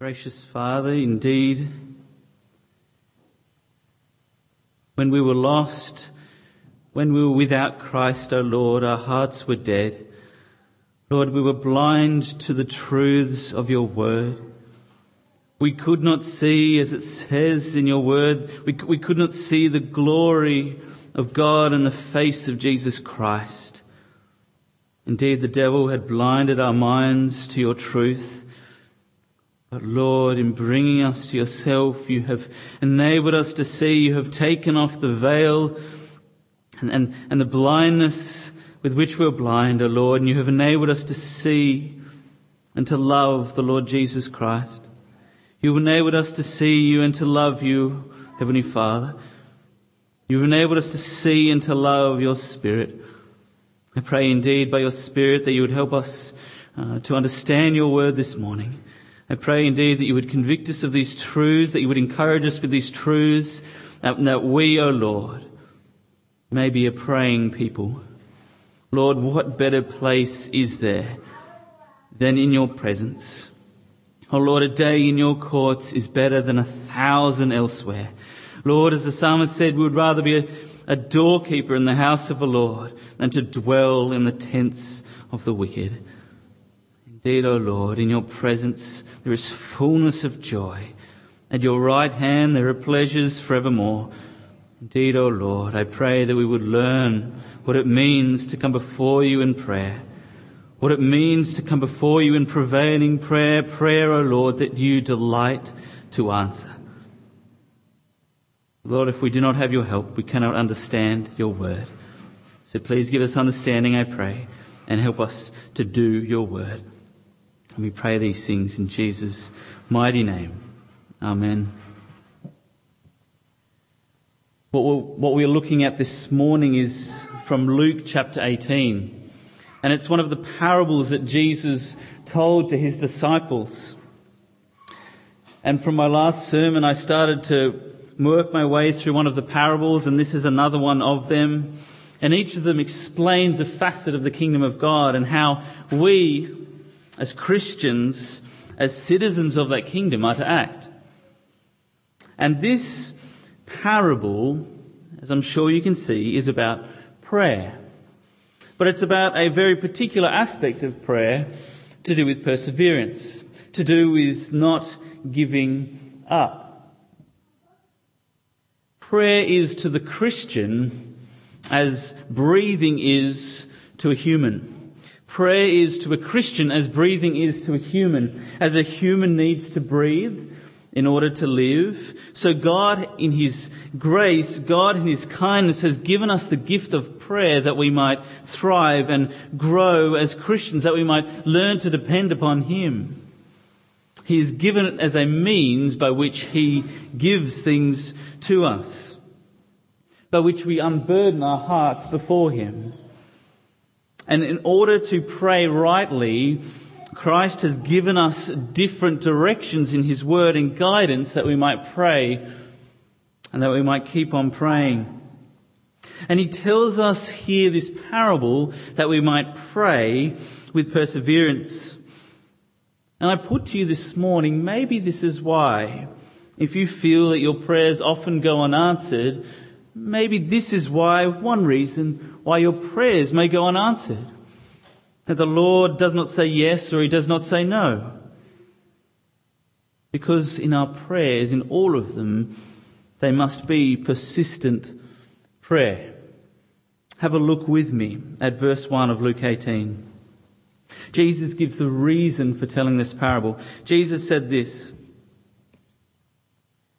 Gracious Father, indeed, when we were lost, when we were without Christ, O Lord, our hearts were dead. Lord, we were blind to the truths of your word. We could not see, as it says in your word, we, we could not see the glory of God and the face of Jesus Christ. Indeed, the devil had blinded our minds to your truth. But Lord, in bringing us to yourself, you have enabled us to see, you have taken off the veil and, and, and the blindness with which we're blind, O oh Lord, and you have enabled us to see and to love the Lord Jesus Christ. You've enabled us to see you and to love you, Heavenly Father. You've enabled us to see and to love your Spirit. I pray indeed by your Spirit that you would help us uh, to understand your word this morning. I pray indeed that you would convict us of these truths, that you would encourage us with these truths, that, that we, O oh Lord, may be a praying people. Lord, what better place is there than in your presence? Oh Lord, a day in your courts is better than a thousand elsewhere. Lord, as the psalmist said, we would rather be a, a doorkeeper in the house of the Lord than to dwell in the tents of the wicked. Indeed, O Lord, in your presence there is fullness of joy. At your right hand there are pleasures forevermore. Indeed, O Lord, I pray that we would learn what it means to come before you in prayer, what it means to come before you in prevailing prayer, prayer, O Lord, that you delight to answer. Lord, if we do not have your help, we cannot understand your word. So please give us understanding, I pray, and help us to do your word. We pray these things in Jesus' mighty name. Amen. What we're, what we're looking at this morning is from Luke chapter 18. And it's one of the parables that Jesus told to his disciples. And from my last sermon, I started to work my way through one of the parables, and this is another one of them. And each of them explains a facet of the kingdom of God and how we, as Christians, as citizens of that kingdom, are to act. And this parable, as I'm sure you can see, is about prayer. But it's about a very particular aspect of prayer to do with perseverance, to do with not giving up. Prayer is to the Christian as breathing is to a human. Prayer is to a Christian as breathing is to a human. As a human needs to breathe, in order to live. So God, in His grace, God in His kindness has given us the gift of prayer that we might thrive and grow as Christians, that we might learn to depend upon Him. He has given it as a means by which He gives things to us, by which we unburden our hearts before Him. And in order to pray rightly, Christ has given us different directions in His Word and guidance that we might pray and that we might keep on praying. And He tells us here this parable that we might pray with perseverance. And I put to you this morning, maybe this is why, if you feel that your prayers often go unanswered, maybe this is why, one reason why your prayers may go unanswered that the Lord does not say yes or he does not say no. Because in our prayers, in all of them, they must be persistent prayer. Have a look with me at verse 1 of Luke 18. Jesus gives the reason for telling this parable. Jesus said this.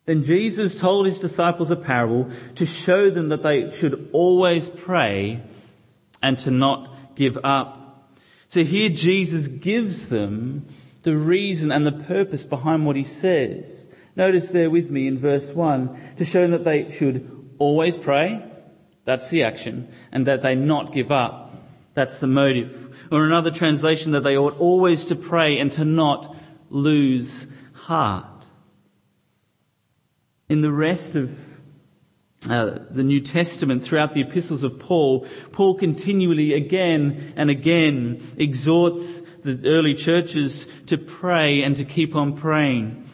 Then Jesus told his disciples a parable to show them that they should always pray and to not give up. So here Jesus gives them the reason and the purpose behind what he says. Notice there with me in verse 1 to show them that they should always pray. That's the action. And that they not give up. That's the motive. Or another translation that they ought always to pray and to not lose heart. In the rest of uh, the New Testament, throughout the epistles of Paul, Paul continually again and again exhorts the early churches to pray and to keep on praying.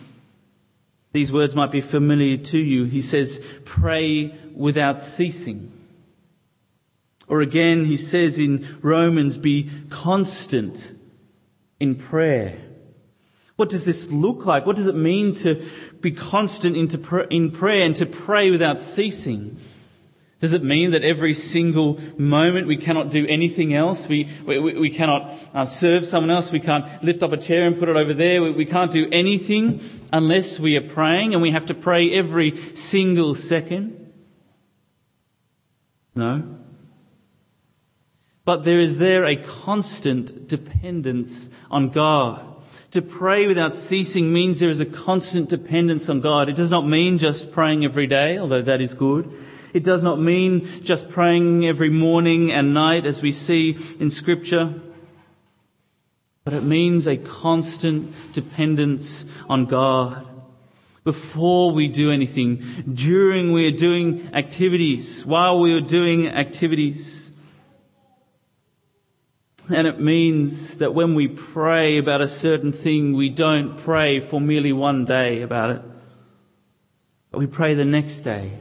These words might be familiar to you. He says, pray without ceasing. Or again, he says in Romans, be constant in prayer. What does this look like? What does it mean to be constant in prayer and to pray without ceasing? Does it mean that every single moment we cannot do anything else? We, we, we cannot uh, serve someone else. We can't lift up a chair and put it over there. We, we can't do anything unless we are praying and we have to pray every single second? No. But there is there a constant dependence on God. To pray without ceasing means there is a constant dependence on God. It does not mean just praying every day, although that is good. It does not mean just praying every morning and night as we see in scripture. But it means a constant dependence on God. Before we do anything, during we are doing activities, while we are doing activities. And it means that when we pray about a certain thing, we don't pray for merely one day about it, but we pray the next day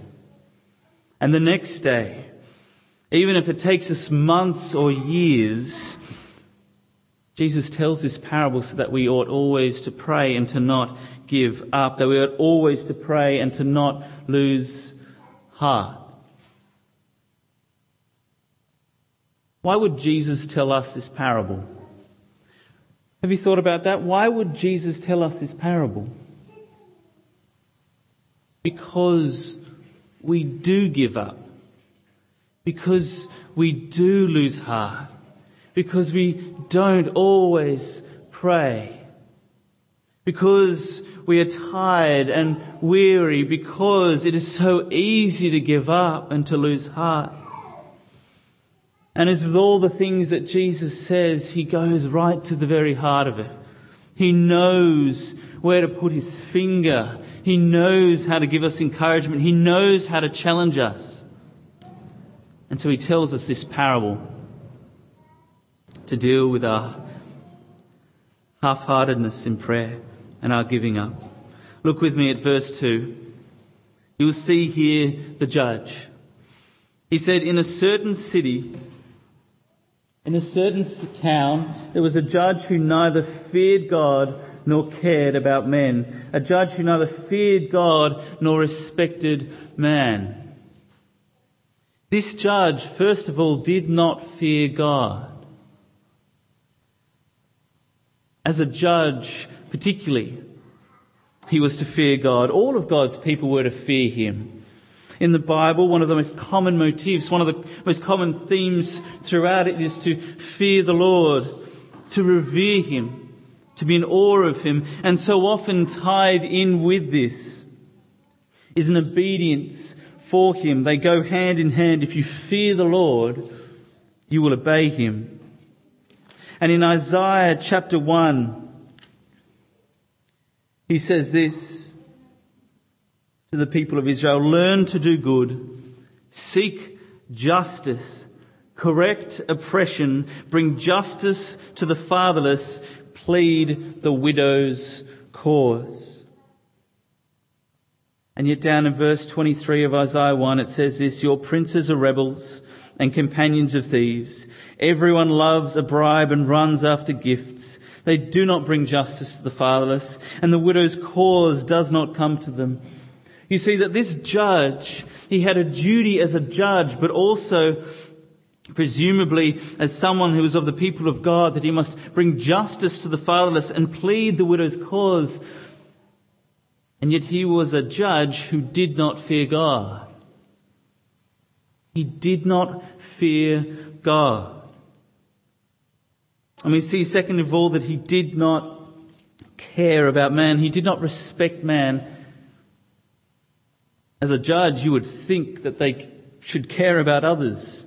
and the next day. Even if it takes us months or years, Jesus tells this parable so that we ought always to pray and to not give up, that we ought always to pray and to not lose heart. Why would Jesus tell us this parable? Have you thought about that? Why would Jesus tell us this parable? Because we do give up, because we do lose heart, because we don't always pray, because we are tired and weary, because it is so easy to give up and to lose heart. And as with all the things that Jesus says, he goes right to the very heart of it. He knows where to put his finger. He knows how to give us encouragement. He knows how to challenge us. And so he tells us this parable to deal with our half-heartedness in prayer and our giving up. Look with me at verse 2. You'll see here the judge. He said, in a certain city, in a certain town, there was a judge who neither feared God nor cared about men, a judge who neither feared God nor respected man. This judge, first of all, did not fear God. As a judge, particularly, he was to fear God. All of God's people were to fear him. In the Bible, one of the most common motifs, one of the most common themes throughout it is to fear the Lord, to revere him to be in awe of him. And so often tied in with this is an obedience for him. They go hand in hand. If you fear the Lord, you will obey him. And in Isaiah chapter 1, he says this to the people of Israel, learn to do good, seek justice, correct oppression, bring justice to the fatherless, plead the widow's cause. And yet down in verse 23 of Isaiah 1, it says this, Your princes are rebels and companions of thieves. Everyone loves a bribe and runs after gifts. They do not bring justice to the fatherless, and the widow's cause does not come to them. You see that this judge, he had a duty as a judge, but also presumably as someone who was of the people of God, that he must bring justice to the fatherless and plead the widow's cause. And yet he was a judge who did not fear God. He did not fear God. And we see, second of all, that he did not care about man. He did not respect man. As a judge, you would think that they should care about others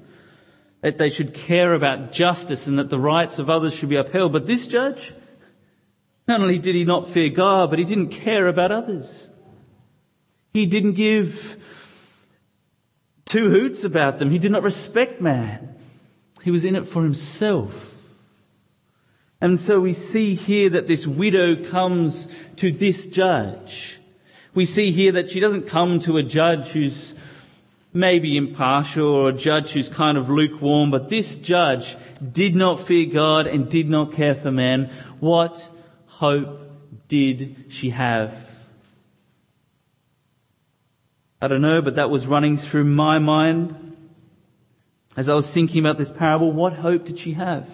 that they should care about justice and that the rights of others should be upheld. But this judge, not only did he not fear God, but he didn't care about others. He didn't give two hoots about them. He did not respect man. He was in it for himself. And so we see here that this widow comes to this judge. We see here that she doesn't come to a judge who's maybe impartial or a judge who's kind of lukewarm, but this judge did not fear God and did not care for man. What hope did she have? I don't know, but that was running through my mind as I was thinking about this parable. What hope did she have?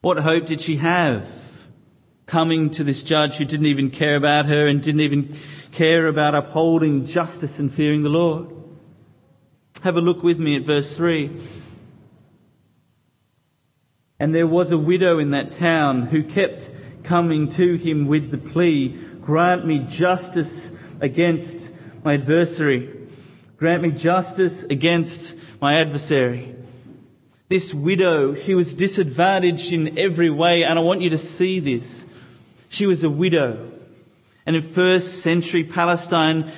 What hope did she have coming to this judge who didn't even care about her and didn't even care about upholding justice and fearing the Lord? Have a look with me at verse 3. And there was a widow in that town who kept coming to him with the plea, Grant me justice against my adversary. Grant me justice against my adversary. This widow, she was disadvantaged in every way, and I want you to see this. She was a widow. And in first century Palestine,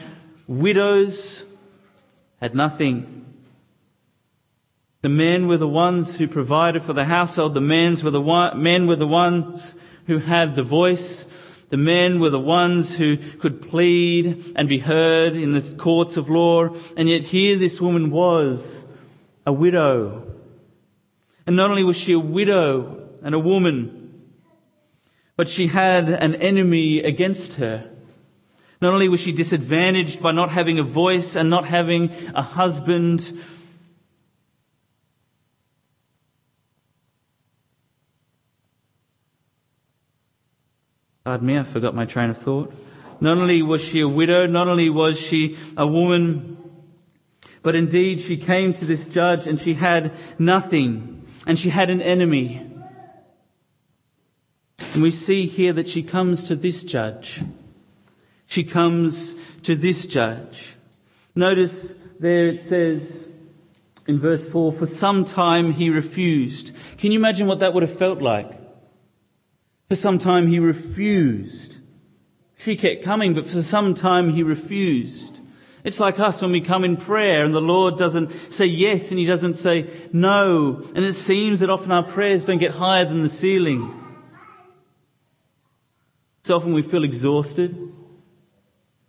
widows had nothing. The men were the ones who provided for the household. The men were the, one, men were the ones who had the voice. The men were the ones who could plead and be heard in the courts of law. And yet here this woman was a widow. And not only was she a widow and a woman, but she had an enemy against her. Not only was she disadvantaged by not having a voice and not having a husband, Pardon me, I forgot my train of thought. Not only was she a widow, not only was she a woman, but indeed she came to this judge and she had nothing and she had an enemy. And we see here that she comes to this judge. She comes to this judge. Notice there it says in verse 4, for some time he refused. Can you imagine what that would have felt like? For some time he refused. She kept coming, but for some time he refused. It's like us when we come in prayer and the Lord doesn't say yes and He doesn't say no. And it seems that often our prayers don't get higher than the ceiling. So often we feel exhausted,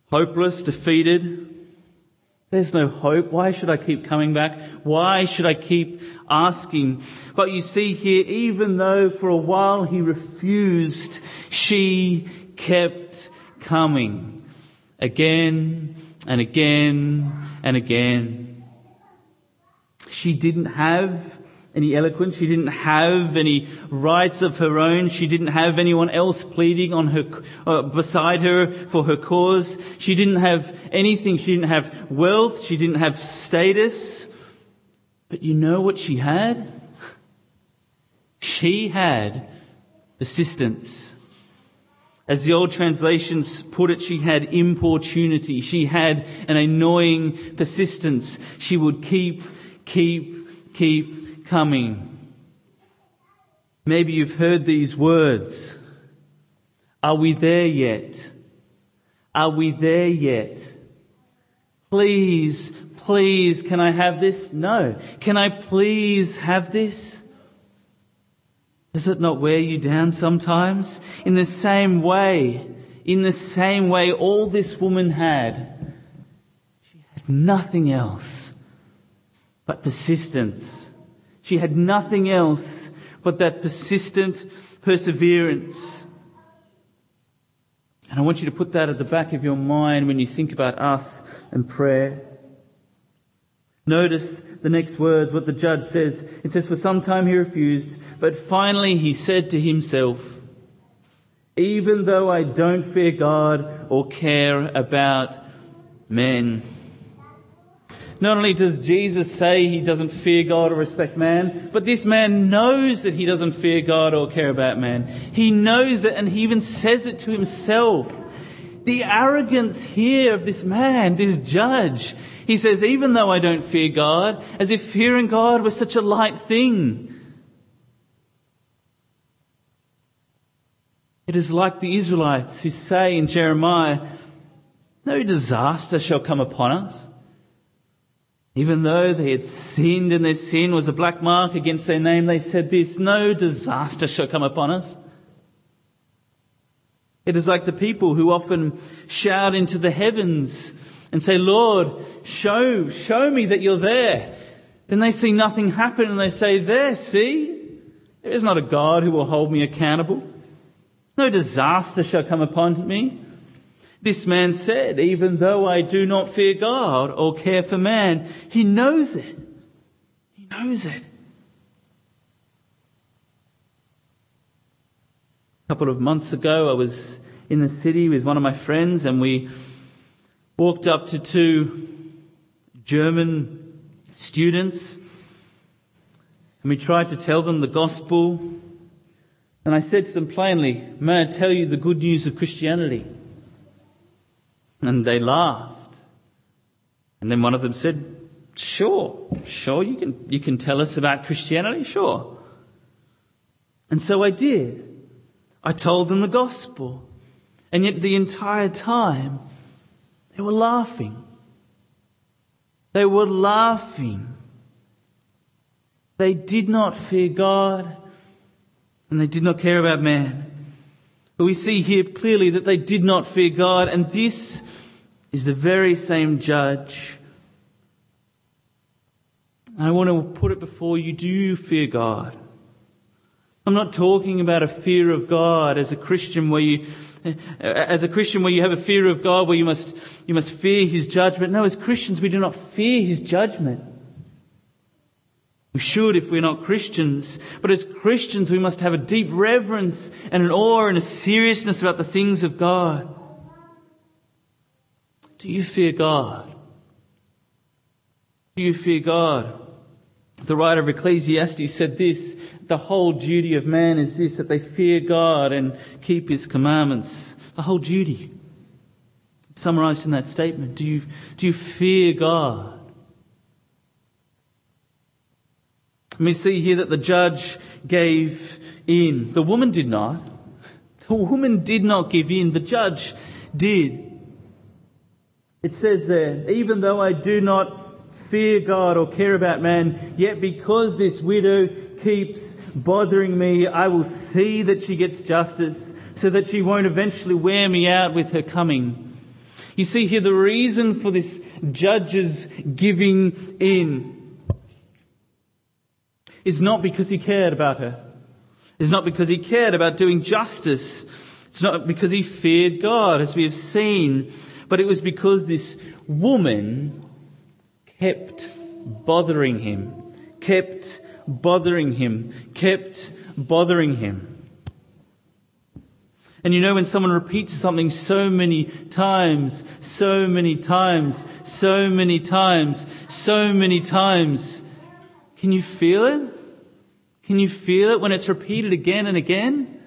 hopeless, defeated. There's no hope. Why should I keep coming back? Why should I keep asking? But you see here, even though for a while he refused, she kept coming again and again and again. She didn't have any eloquence. She didn't have any rights of her own. She didn't have anyone else pleading on her, uh, beside her for her cause. She didn't have anything. She didn't have wealth. She didn't have status. But you know what she had? She had persistence. As the old translations put it, she had importunity. She had an annoying persistence. She would keep, keep, keep coming. Maybe you've heard these words. Are we there yet? Are we there yet? Please, please, can I have this? No. Can I please have this? Does it not wear you down sometimes? In the same way, in the same way, all this woman had, she had nothing else but persistence. She had nothing else but that persistent perseverance. And I want you to put that at the back of your mind when you think about us and prayer. Notice the next words, what the judge says. It says, For some time he refused, but finally he said to himself, Even though I don't fear God or care about men. Not only does Jesus say he doesn't fear God or respect man, but this man knows that he doesn't fear God or care about man. He knows it and he even says it to himself. The arrogance here of this man, this judge, he says, even though I don't fear God, as if fearing God was such a light thing. It is like the Israelites who say in Jeremiah, no disaster shall come upon us. Even though they had sinned and their sin was a black mark against their name, they said this, no disaster shall come upon us. It is like the people who often shout into the heavens and say, Lord, show, show me that you're there. Then they see nothing happen and they say, there, see? There is not a God who will hold me accountable. No disaster shall come upon me. This man said, even though I do not fear God or care for man, he knows it. He knows it. A couple of months ago, I was in the city with one of my friends and we walked up to two German students and we tried to tell them the gospel. And I said to them plainly, may I tell you the good news of Christianity? And they laughed. And then one of them said, sure, sure, you can, you can tell us about Christianity, sure. And so I did. I told them the gospel. And yet the entire time, they were laughing. They were laughing. They did not fear God and they did not care about man. But we see here clearly that they did not fear God and this is the very same judge. I want to put it before you. Do you fear God? I'm not talking about a fear of God as a Christian where you, as a Christian where you have a fear of God where you must, you must fear His judgment. No, as Christians we do not fear His judgment. We should if we're not Christians. But as Christians we must have a deep reverence and an awe and a seriousness about the things of God. Do you fear God? Do you fear God? The writer of Ecclesiastes said this, the whole duty of man is this, that they fear God and keep His commandments. The whole duty. Summarized in that statement. Do you, do you fear God? We see here that the judge gave in. The woman did not. The woman did not give in. The judge did. It says there, even though I do not fear God or care about man, yet because this widow keeps bothering me, I will see that she gets justice so that she won't eventually wear me out with her coming. You see here the reason for this judge's giving in is not because he cared about her. It's not because he cared about doing justice. It's not because he feared God, as we have seen. But it was because this woman kept bothering him, kept bothering him, kept bothering him. And you know when someone repeats something so many times, so many times, so many times, so many times, can you feel it? Can you feel it when it's repeated again and again?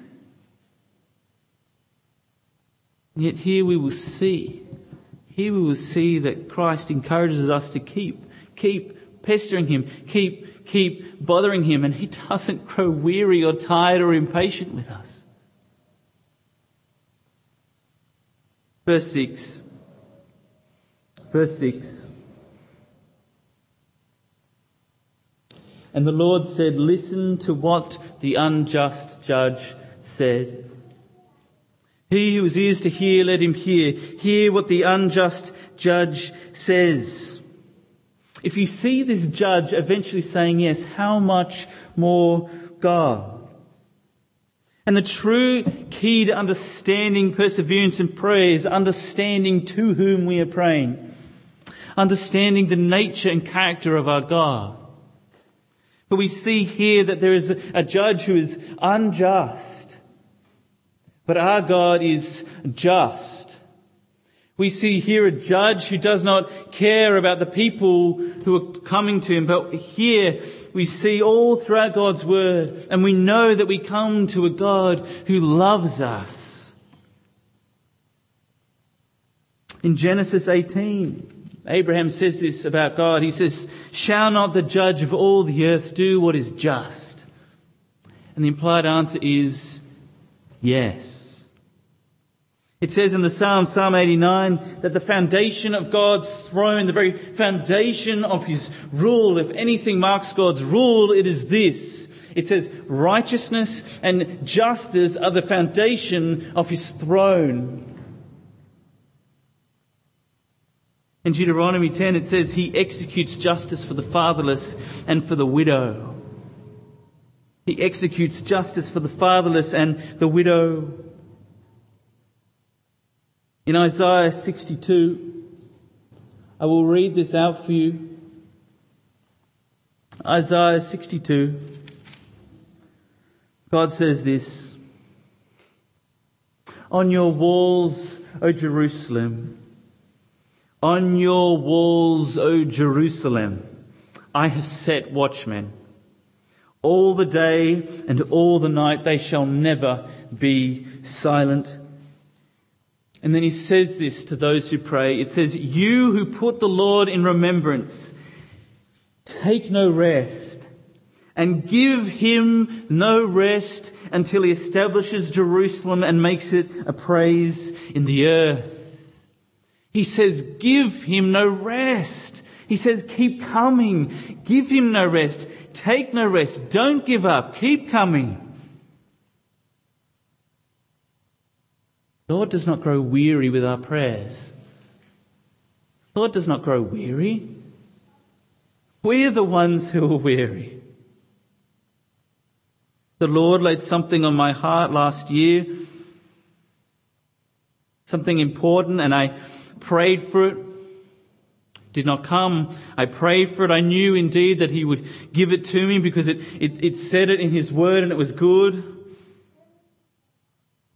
And yet here we will see here we will see that Christ encourages us to keep, keep pestering him, keep, keep bothering him, and he doesn't grow weary or tired or impatient with us. Verse 6. Verse 6. And the Lord said, Listen to what the unjust judge said. He who has ears to hear, let him hear. Hear what the unjust judge says. If you see this judge eventually saying yes, how much more God? And the true key to understanding perseverance in prayer is understanding to whom we are praying. Understanding the nature and character of our God. But we see here that there is a judge who is unjust but our God is just. We see here a judge who does not care about the people who are coming to him, but here we see all throughout God's word, and we know that we come to a God who loves us. In Genesis 18, Abraham says this about God. He says, Shall not the judge of all the earth do what is just? And the implied answer is yes. It says in the Psalm, Psalm 89, that the foundation of God's throne, the very foundation of His rule, if anything marks God's rule, it is this. It says righteousness and justice are the foundation of His throne. In Deuteronomy 10, it says, He executes justice for the fatherless and for the widow. He executes justice for the fatherless and the widow. In Isaiah 62, I will read this out for you. Isaiah 62. God says this On your walls, O Jerusalem, on your walls, O Jerusalem, I have set watchmen. All the day and all the night they shall never be silent. And then he says this to those who pray. It says, You who put the Lord in remembrance, take no rest and give him no rest until he establishes Jerusalem and makes it a praise in the earth. He says, give him no rest. He says, keep coming. Give him no rest. Take no rest. Don't give up. Keep coming. Lord does not grow weary with our prayers. Lord does not grow weary. We're the ones who are weary. The Lord laid something on my heart last year, something important, and I prayed for it. Did not come. I prayed for it. I knew indeed that He would give it to me because it, it, it said it in His Word and it was good.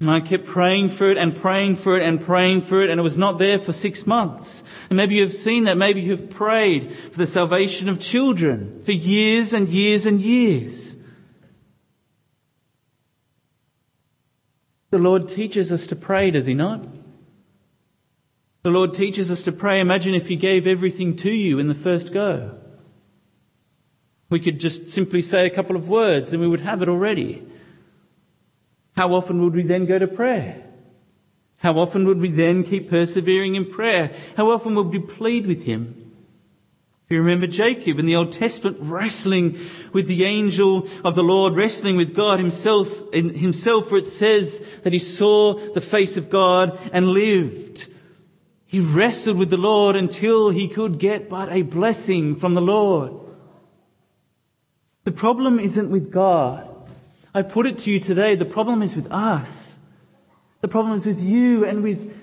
And I kept praying for it and praying for it and praying for it, and it was not there for six months. And maybe you've seen that. Maybe you've prayed for the salvation of children for years and years and years. The Lord teaches us to pray, does He not? The Lord teaches us to pray. Imagine if He gave everything to you in the first go. We could just simply say a couple of words and we would have it already. How often would we then go to prayer? How often would we then keep persevering in prayer? How often would we plead with him? If you remember Jacob in the Old Testament wrestling with the angel of the Lord, wrestling with God himself, himself, for it says that he saw the face of God and lived. He wrestled with the Lord until he could get but a blessing from the Lord. The problem isn't with God. I put it to you today, the problem is with us. The problem is with you and with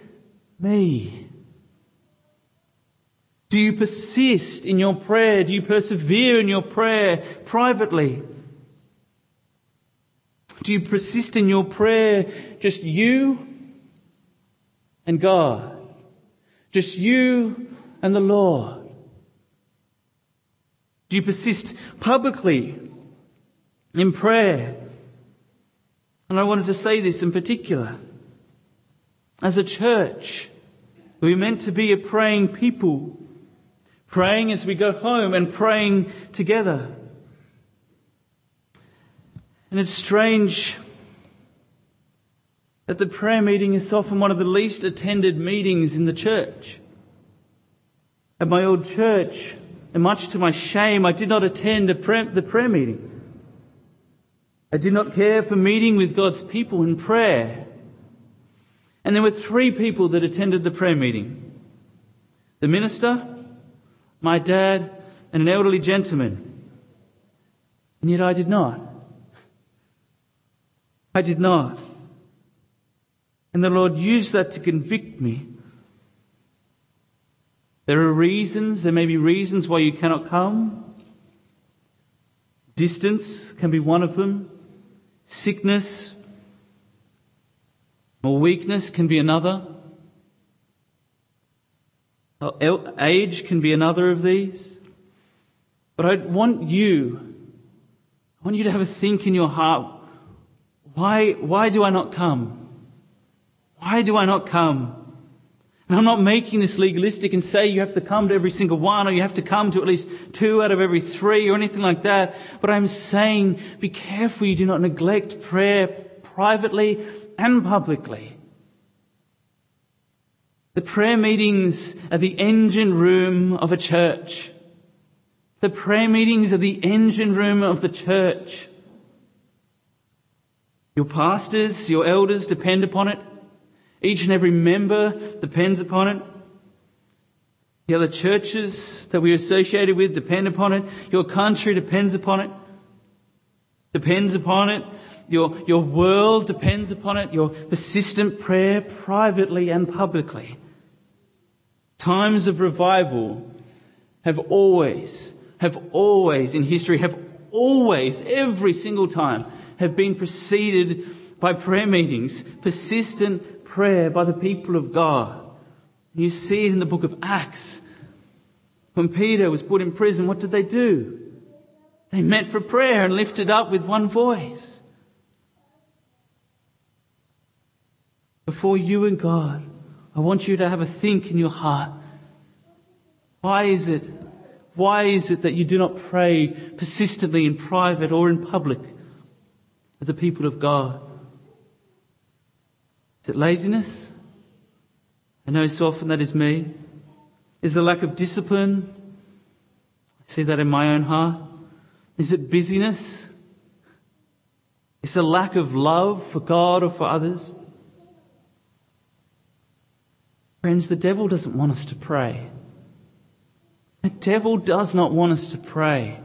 me. Do you persist in your prayer? Do you persevere in your prayer privately? Do you persist in your prayer just you and God? Just you and the Lord? Do you persist publicly in prayer? And I wanted to say this in particular. As a church, we're meant to be a praying people, praying as we go home and praying together. And it's strange that the prayer meeting is often one of the least attended meetings in the church. At my old church, and much to my shame, I did not attend prayer, the prayer meeting. I did not care for meeting with God's people in prayer. And there were three people that attended the prayer meeting the minister, my dad, and an elderly gentleman. And yet I did not. I did not. And the Lord used that to convict me. There are reasons, there may be reasons why you cannot come. Distance can be one of them sickness or weakness can be another. Age can be another of these. But I want you, I want you to have a think in your heart. Why, why do I not come? Why do I not come? And I'm not making this legalistic and say you have to come to every single one or you have to come to at least two out of every three or anything like that. But I'm saying be careful you do not neglect prayer privately and publicly. The prayer meetings are the engine room of a church. The prayer meetings are the engine room of the church. Your pastors, your elders depend upon it. Each and every member depends upon it. The other churches that we're associated with depend upon it. Your country depends upon it. Depends upon it. Your, your world depends upon it. Your persistent prayer privately and publicly. Times of revival have always, have always in history, have always, every single time, have been preceded by prayer meetings, persistent prayer by the people of God. You see it in the book of Acts. When Peter was put in prison, what did they do? They met for prayer and lifted up with one voice. Before you and God, I want you to have a think in your heart. Why is it? Why is it that you do not pray persistently in private or in public with the people of God? Is it laziness? I know so often that is me. Is it lack of discipline? I see that in my own heart. Is it busyness? Is it a lack of love for God or for others? Friends, the devil doesn't want us to pray. The devil does not want us to pray.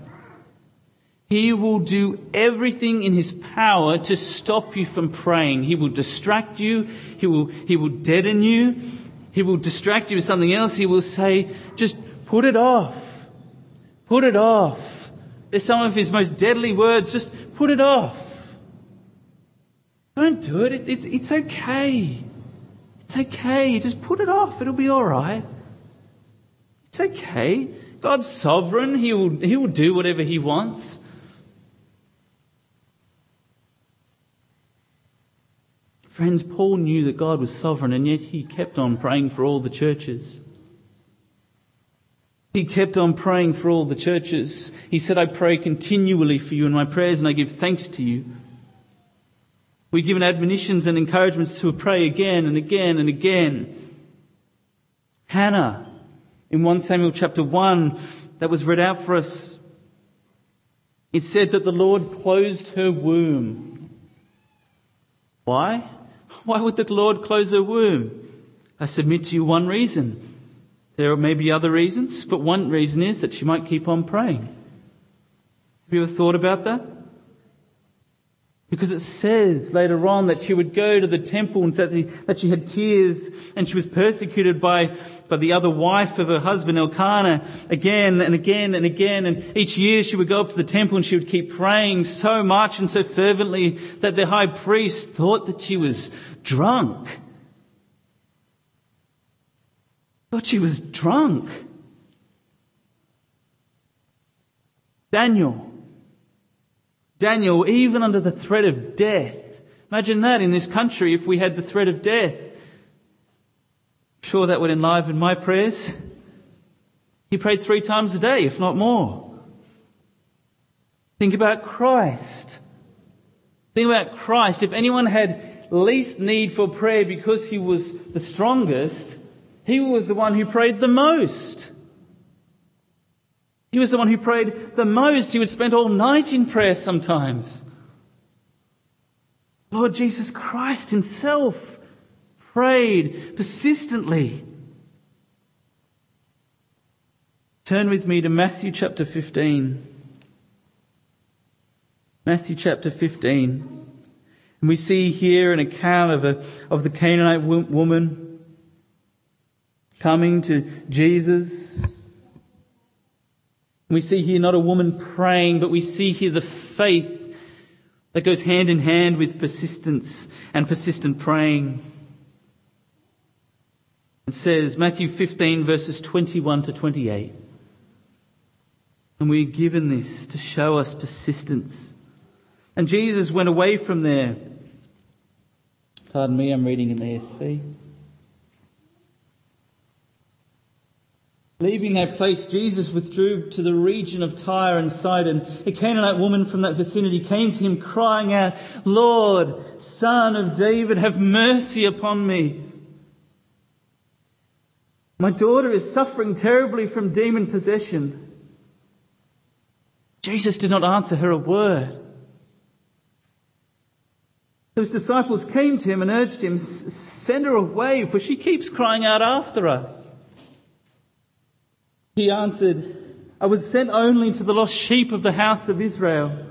He will do everything in his power to stop you from praying. He will distract you. He will, he will deaden you. He will distract you with something else. He will say, just put it off. Put it off. There's some of his most deadly words. Just put it off. Don't do it. it, it it's okay. It's okay. Just put it off. It'll be all right. It's okay. God's sovereign. He will, he will do whatever he wants. Friends, Paul knew that God was sovereign and yet he kept on praying for all the churches. He kept on praying for all the churches. He said, I pray continually for you in my prayers and I give thanks to you. We're given admonitions and encouragements to pray again and again and again. Hannah, in 1 Samuel chapter 1, that was read out for us, it said that the Lord closed her womb. Why? Why would the Lord close her womb? I submit to you one reason. There may be other reasons, but one reason is that she might keep on praying. Have you ever thought about that? Because it says later on that she would go to the temple and that she had tears and she was persecuted by, by the other wife of her husband, Elkanah, again and again and again. And each year she would go up to the temple and she would keep praying so much and so fervently that the high priest thought that she was drunk. Thought she was drunk. Daniel Daniel, even under the threat of death. Imagine that in this country if we had the threat of death. I'm sure that would enliven my prayers. He prayed three times a day, if not more. Think about Christ. Think about Christ. If anyone had least need for prayer because he was the strongest, he was the one who prayed the most. He was the one who prayed the most. He would spend all night in prayer sometimes. Lord Jesus Christ himself prayed persistently. Turn with me to Matthew chapter 15. Matthew chapter 15. And we see here an account of, a, of the Canaanite woman coming to Jesus we see here not a woman praying, but we see here the faith that goes hand in hand with persistence and persistent praying. It says, Matthew 15 verses 21 to 28. And we're given this to show us persistence. And Jesus went away from there. Pardon me, I'm reading in the ESV. Leaving that place, Jesus withdrew to the region of Tyre and Sidon. A Canaanite woman from that vicinity came to him crying out, Lord, son of David, have mercy upon me. My daughter is suffering terribly from demon possession. Jesus did not answer her a word. Those disciples came to him and urged him, Send her away, for she keeps crying out after us. He answered, I was sent only to the lost sheep of the house of Israel.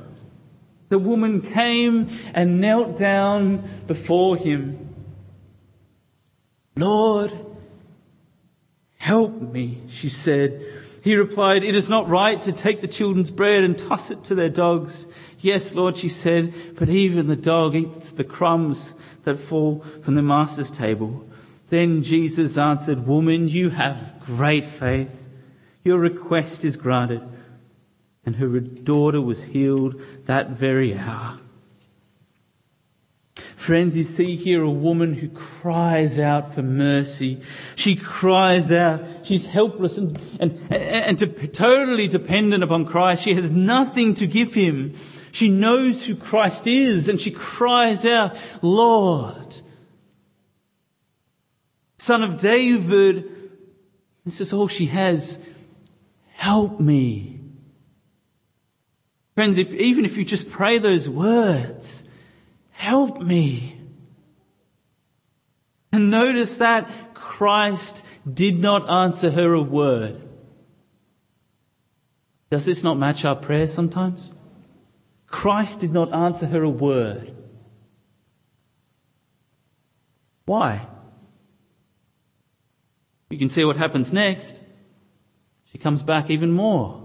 The woman came and knelt down before him. Lord, help me, she said. He replied, It is not right to take the children's bread and toss it to their dogs. Yes, Lord, she said, but even the dog eats the crumbs that fall from the master's table. Then Jesus answered, Woman, you have great faith. Your request is granted. And her daughter was healed that very hour. Friends, you see here a woman who cries out for mercy. She cries out. She's helpless and, and, and, to, totally dependent upon Christ. She has nothing to give him. She knows who Christ is and she cries out, Lord, Son of David. This is all she has. Help me. Friends, if, even if you just pray those words, help me. And notice that Christ did not answer her a word. Does this not match our prayer sometimes? Christ did not answer her a word. Why? You can see what happens next. She comes back even more.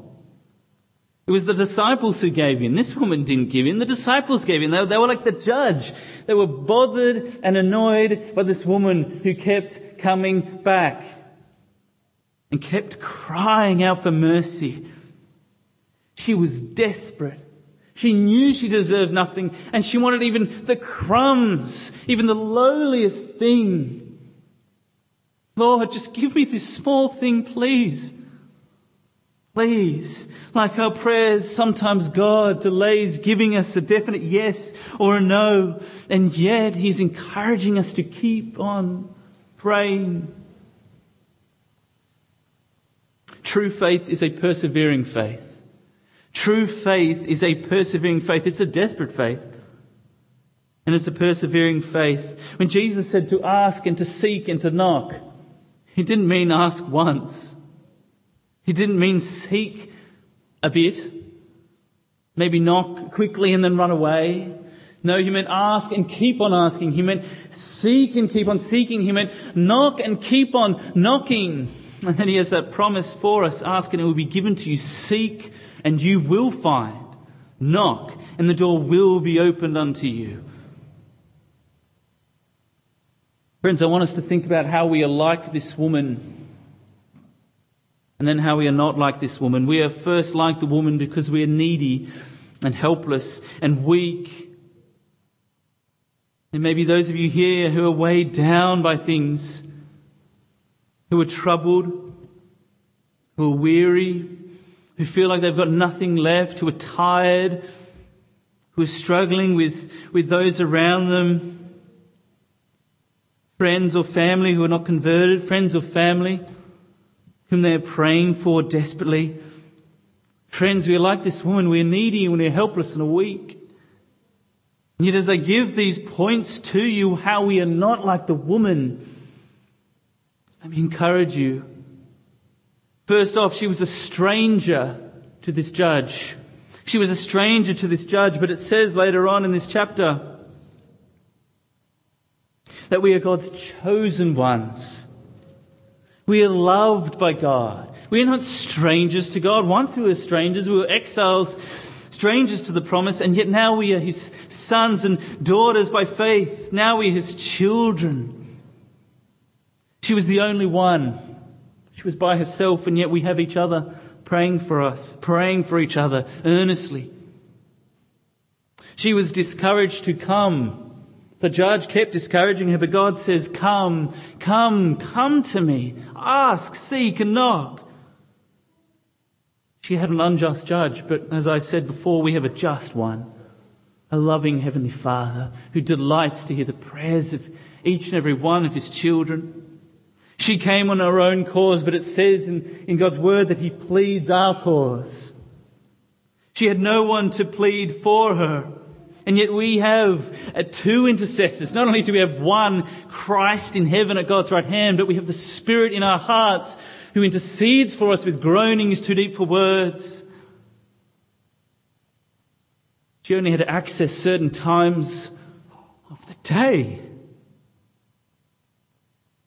It was the disciples who gave in. This woman didn't give in. The disciples gave in. They, they, were like the judge. They were bothered and annoyed by this woman who kept coming back and kept crying out for mercy. She was desperate. She knew she deserved nothing and she wanted even the crumbs, even the lowliest thing. Lord, just give me this small thing, please. Please, like our prayers, sometimes God delays giving us a definite yes or a no, and yet He's encouraging us to keep on praying. True faith is a persevering faith. True faith is a persevering faith. It's a desperate faith. And it's a persevering faith. When Jesus said to ask and to seek and to knock, He didn't mean ask once. He didn't mean seek a bit, maybe knock quickly and then run away. No, he meant ask and keep on asking. He meant seek and keep on seeking. He meant knock and keep on knocking. And then he has that promise for us ask and it will be given to you. Seek and you will find. Knock and the door will be opened unto you. Friends, I want us to think about how we are like this woman and then how we are not like this woman. We are first like the woman because we are needy and helpless and weak. And maybe those of you here who are weighed down by things, who are troubled, who are weary, who feel like they've got nothing left, who are tired, who are struggling with, with those around them, friends or family who are not converted, friends or family whom they are praying for desperately. Friends, we are like this woman. We are needy and we are helpless and weak. And yet as I give these points to you, how we are not like the woman, let me encourage you. First off, she was a stranger to this judge. She was a stranger to this judge, but it says later on in this chapter that we are God's chosen ones. We are loved by God. We are not strangers to God. Once we were strangers, we were exiles, strangers to the promise, and yet now we are His sons and daughters by faith. Now we are His children. She was the only one. She was by herself, and yet we have each other praying for us, praying for each other earnestly. She was discouraged to come the judge kept discouraging her, but God says, Come, come, come to me. Ask, seek, and knock. She had an unjust judge, but as I said before, we have a just one. A loving Heavenly Father who delights to hear the prayers of each and every one of His children. She came on her own cause, but it says in, in God's word that He pleads our cause. She had no one to plead for her. And yet we have uh, two intercessors. Not only do we have one Christ in heaven at God's right hand, but we have the Spirit in our hearts who intercedes for us with groanings too deep for words. She only had access certain times of the day.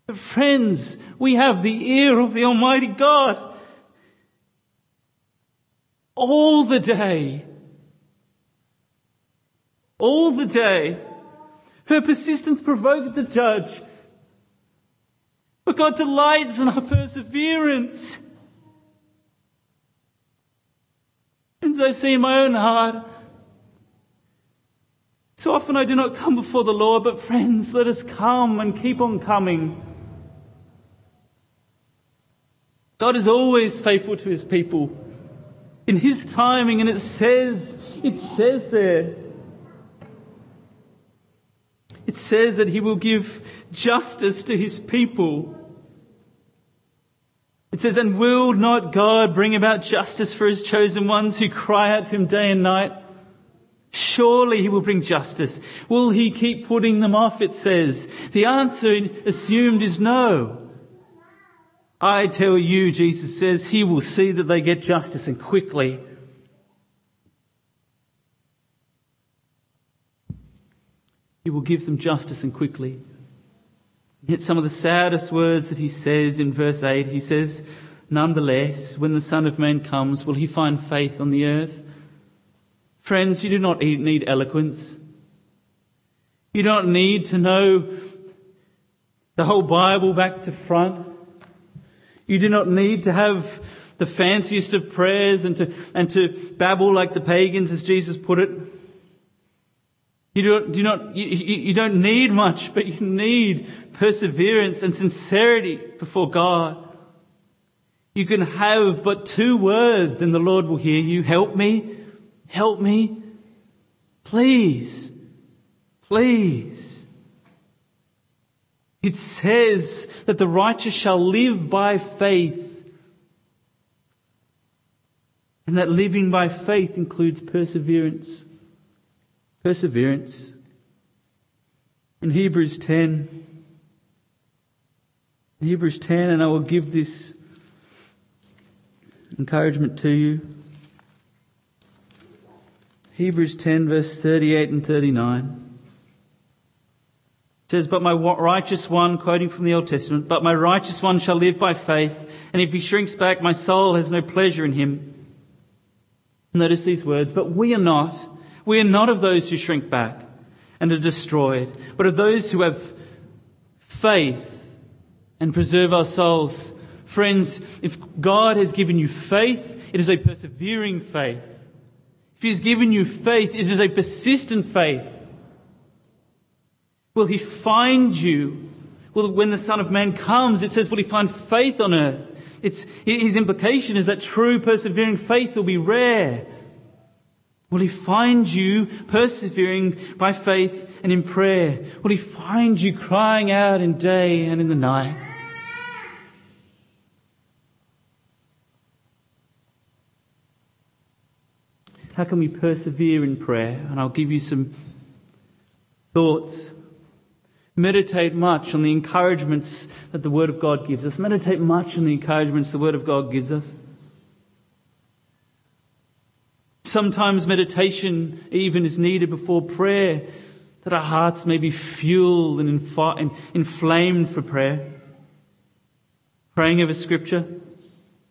But friends, we have the ear of the Almighty God all the day. All the day. Her persistence provoked the judge. But God delights in our perseverance. And I see in my own heart, so often I do not come before the Lord, but friends, let us come and keep on coming. God is always faithful to his people in his timing, and it says, it says there, it says that he will give justice to his people. It says, and will not God bring about justice for his chosen ones who cry out to him day and night? Surely he will bring justice. Will he keep putting them off? It says. The answer assumed is no. I tell you, Jesus says, he will see that they get justice and quickly. He will give them justice and quickly. Yet some of the saddest words that he says in verse 8, he says, Nonetheless, when the Son of Man comes, will he find faith on the earth? Friends, you do not need eloquence. You don't need to know the whole Bible back to front. You do not need to have the fanciest of prayers and to, and to babble like the pagans, as Jesus put it. You, do, do not, you, you don't need much, but you need perseverance and sincerity before God. You can have but two words and the Lord will hear you. Help me. Help me. Please. Please. It says that the righteous shall live by faith. And that living by faith includes perseverance. Perseverance. In Hebrews 10, in Hebrews 10, and I will give this encouragement to you. Hebrews 10, verse 38 and 39 says, But my righteous one, quoting from the Old Testament, but my righteous one shall live by faith, and if he shrinks back, my soul has no pleasure in him. Notice these words, but we are not. We are not of those who shrink back and are destroyed, but of those who have faith and preserve our souls. Friends, if God has given you faith, it is a persevering faith. If He has given you faith, it is a persistent faith. Will he find you? Well, when the Son of Man comes, it says, will he find faith on earth? It's, his implication is that true persevering faith will be rare. Will he find you persevering by faith and in prayer? Will he find you crying out in day and in the night? How can we persevere in prayer? And I'll give you some thoughts Meditate much on the encouragements that the Word of God gives us. Meditate much on the encouragements the Word of God gives us. Sometimes meditation even is needed before prayer, that our hearts may be fueled and inflamed for prayer. Praying over Scripture,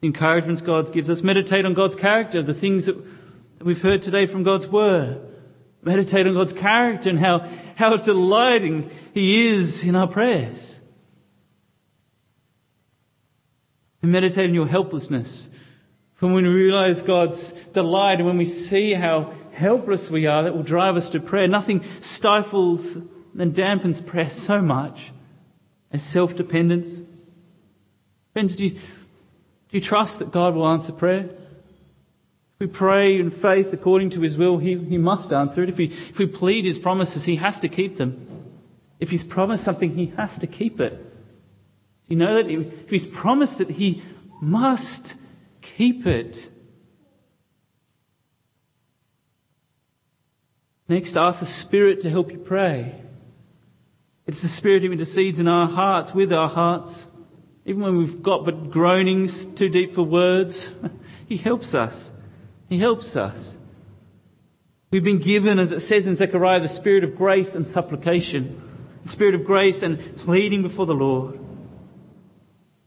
encouragements God gives us. Meditate on God's character, the things that we've heard today from God's Word. Meditate on God's character and how, how delighting He is in our prayers. And meditate on your helplessness. When we realize God's delight and when we see how helpless we are, that will drive us to prayer. Nothing stifles and dampens prayer so much as self-dependence. Friends, do you, do you trust that God will answer prayer? If we pray in faith according to his will, he, he must answer it. If we, if we plead his promises, he has to keep them. If he's promised something, he has to keep it. Do You know that if He's promised it, He must keep it. Next, ask the Spirit to help you pray. It's the Spirit who intercedes in our hearts, with our hearts. Even when we've got but groanings too deep for words, He helps us. He helps us. We've been given, as it says in Zechariah, the spirit of grace and supplication, the spirit of grace and pleading before the Lord.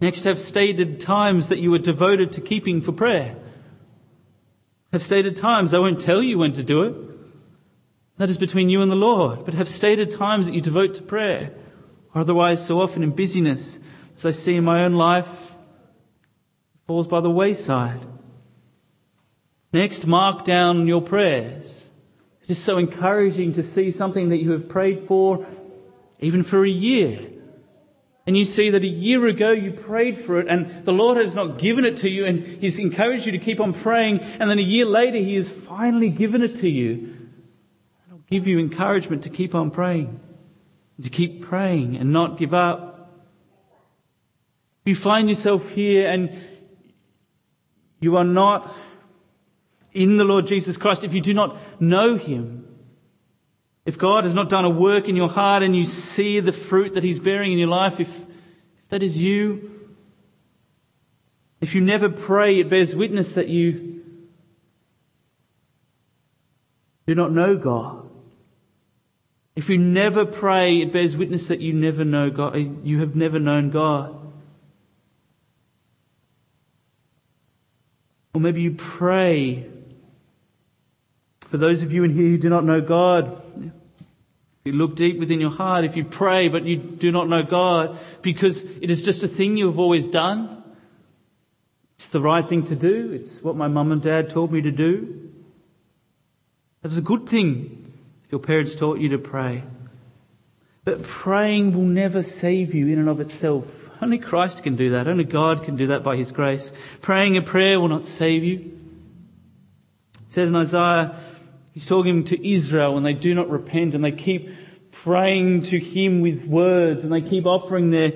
Next, have stated times that you are devoted to keeping for prayer. Have stated times. I won't tell you when to do it. That is between you and the Lord. But have stated times that you devote to prayer. Or otherwise, so often in busyness, as I see in my own life, falls by the wayside. Next, mark down your prayers. It is so encouraging to see something that you have prayed for, even for a year. And you see that a year ago you prayed for it and the Lord has not given it to you and He's encouraged you to keep on praying and then a year later He has finally given it to you. It'll give you encouragement to keep on praying, to keep praying and not give up. You find yourself here and you are not in the Lord Jesus Christ if you do not know Him. If God has not done a work in your heart and you see the fruit that He's bearing in your life, if, if that is you, if you never pray, it bears witness that you do not know God. If you never pray, it bears witness that you never know God, uh, you have never known God. Or maybe you pray for those of you in here who do not know God, you look deep within your heart, if you pray but you do not know God, because it is just a thing you have always done, it's the right thing to do, it's what my mum and dad told me to do. It's a good thing if your parents taught you to pray. But praying will never save you in and of itself. Only Christ can do that. Only God can do that by His grace. Praying a prayer will not save you. It says in Isaiah He's talking to Israel and they do not repent and they keep praying to him with words and they keep offering their,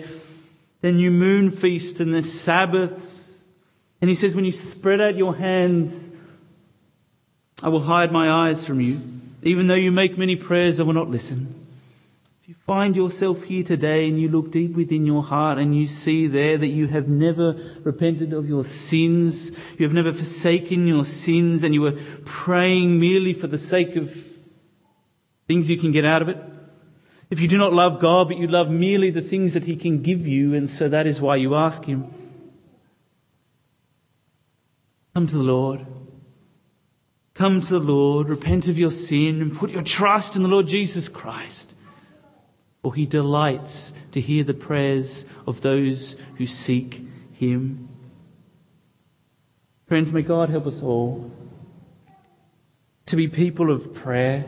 their new moon feast and their Sabbaths. And he says, when you spread out your hands, I will hide my eyes from you. Even though you make many prayers, I will not listen you find yourself here today and you look deep within your heart and you see there that you have never repented of your sins, you have never forsaken your sins, and you were praying merely for the sake of things you can get out of it. If you do not love God, but you love merely the things that He can give you, and so that is why you ask Him. Come to the Lord. Come to the Lord, repent of your sin, and put your trust in the Lord Jesus Christ for he delights to hear the prayers of those who seek him. Friends, may God help us all to be people of prayer,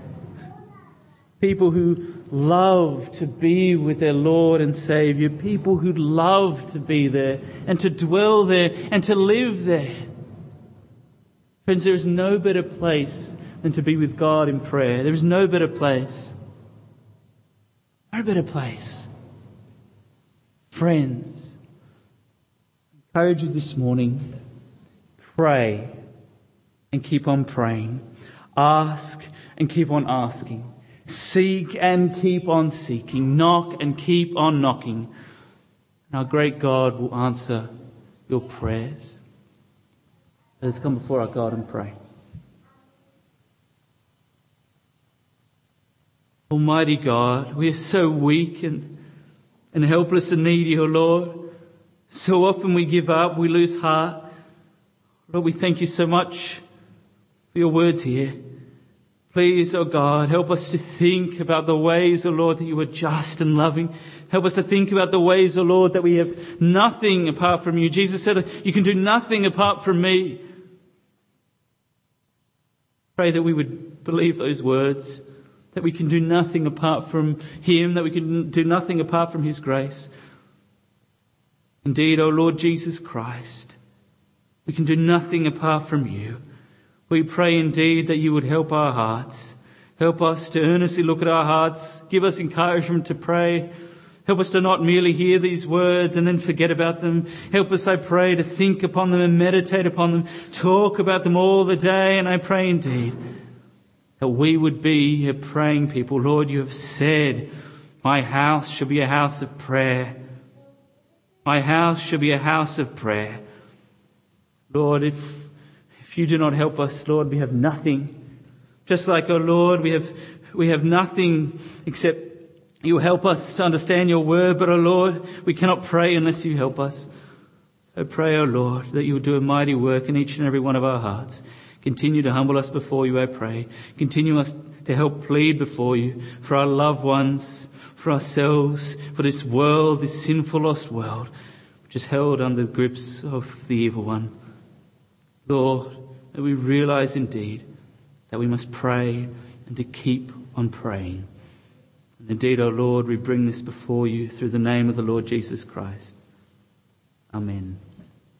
people who love to be with their Lord and Savior, people who love to be there and to dwell there and to live there. Friends, there is no better place than to be with God in prayer. There is no better place. No better place. Friends, I encourage you this morning, pray and keep on praying. Ask and keep on asking. Seek and keep on seeking. Knock and keep on knocking. And our great God will answer your prayers. Let us come before our God and pray. Almighty God, we are so weak and, and helpless and needy, O Lord. So often we give up, we lose heart. Lord, we thank you so much for your words here. Please, O oh God, help us to think about the ways, O Lord, that you are just and loving. Help us to think about the ways, O Lord, that we have nothing apart from you. Jesus said, you can do nothing apart from me. Pray that we would believe those words that we can do nothing apart from Him, that we can do nothing apart from His grace. Indeed, O Lord Jesus Christ, we can do nothing apart from you. We pray indeed that you would help our hearts. Help us to earnestly look at our hearts. Give us encouragement to pray. Help us to not merely hear these words and then forget about them. Help us, I pray, to think upon them and meditate upon them, talk about them all the day, and I pray indeed that we would be a praying people. Lord, you have said, my house shall be a house of prayer. My house shall be a house of prayer. Lord, if, if you do not help us, Lord, we have nothing. Just like, oh Lord, we have, we have nothing except you help us to understand your word, but, oh Lord, we cannot pray unless you help us. I pray, oh Lord, that you will do a mighty work in each and every one of our hearts. Continue to humble us before you, I pray. Continue us to help plead before you for our loved ones, for ourselves, for this world, this sinful, lost world, which is held under the grips of the evil one. Lord, that we realize indeed that we must pray and to keep on praying. And indeed, O oh Lord, we bring this before you through the name of the Lord Jesus Christ. Amen.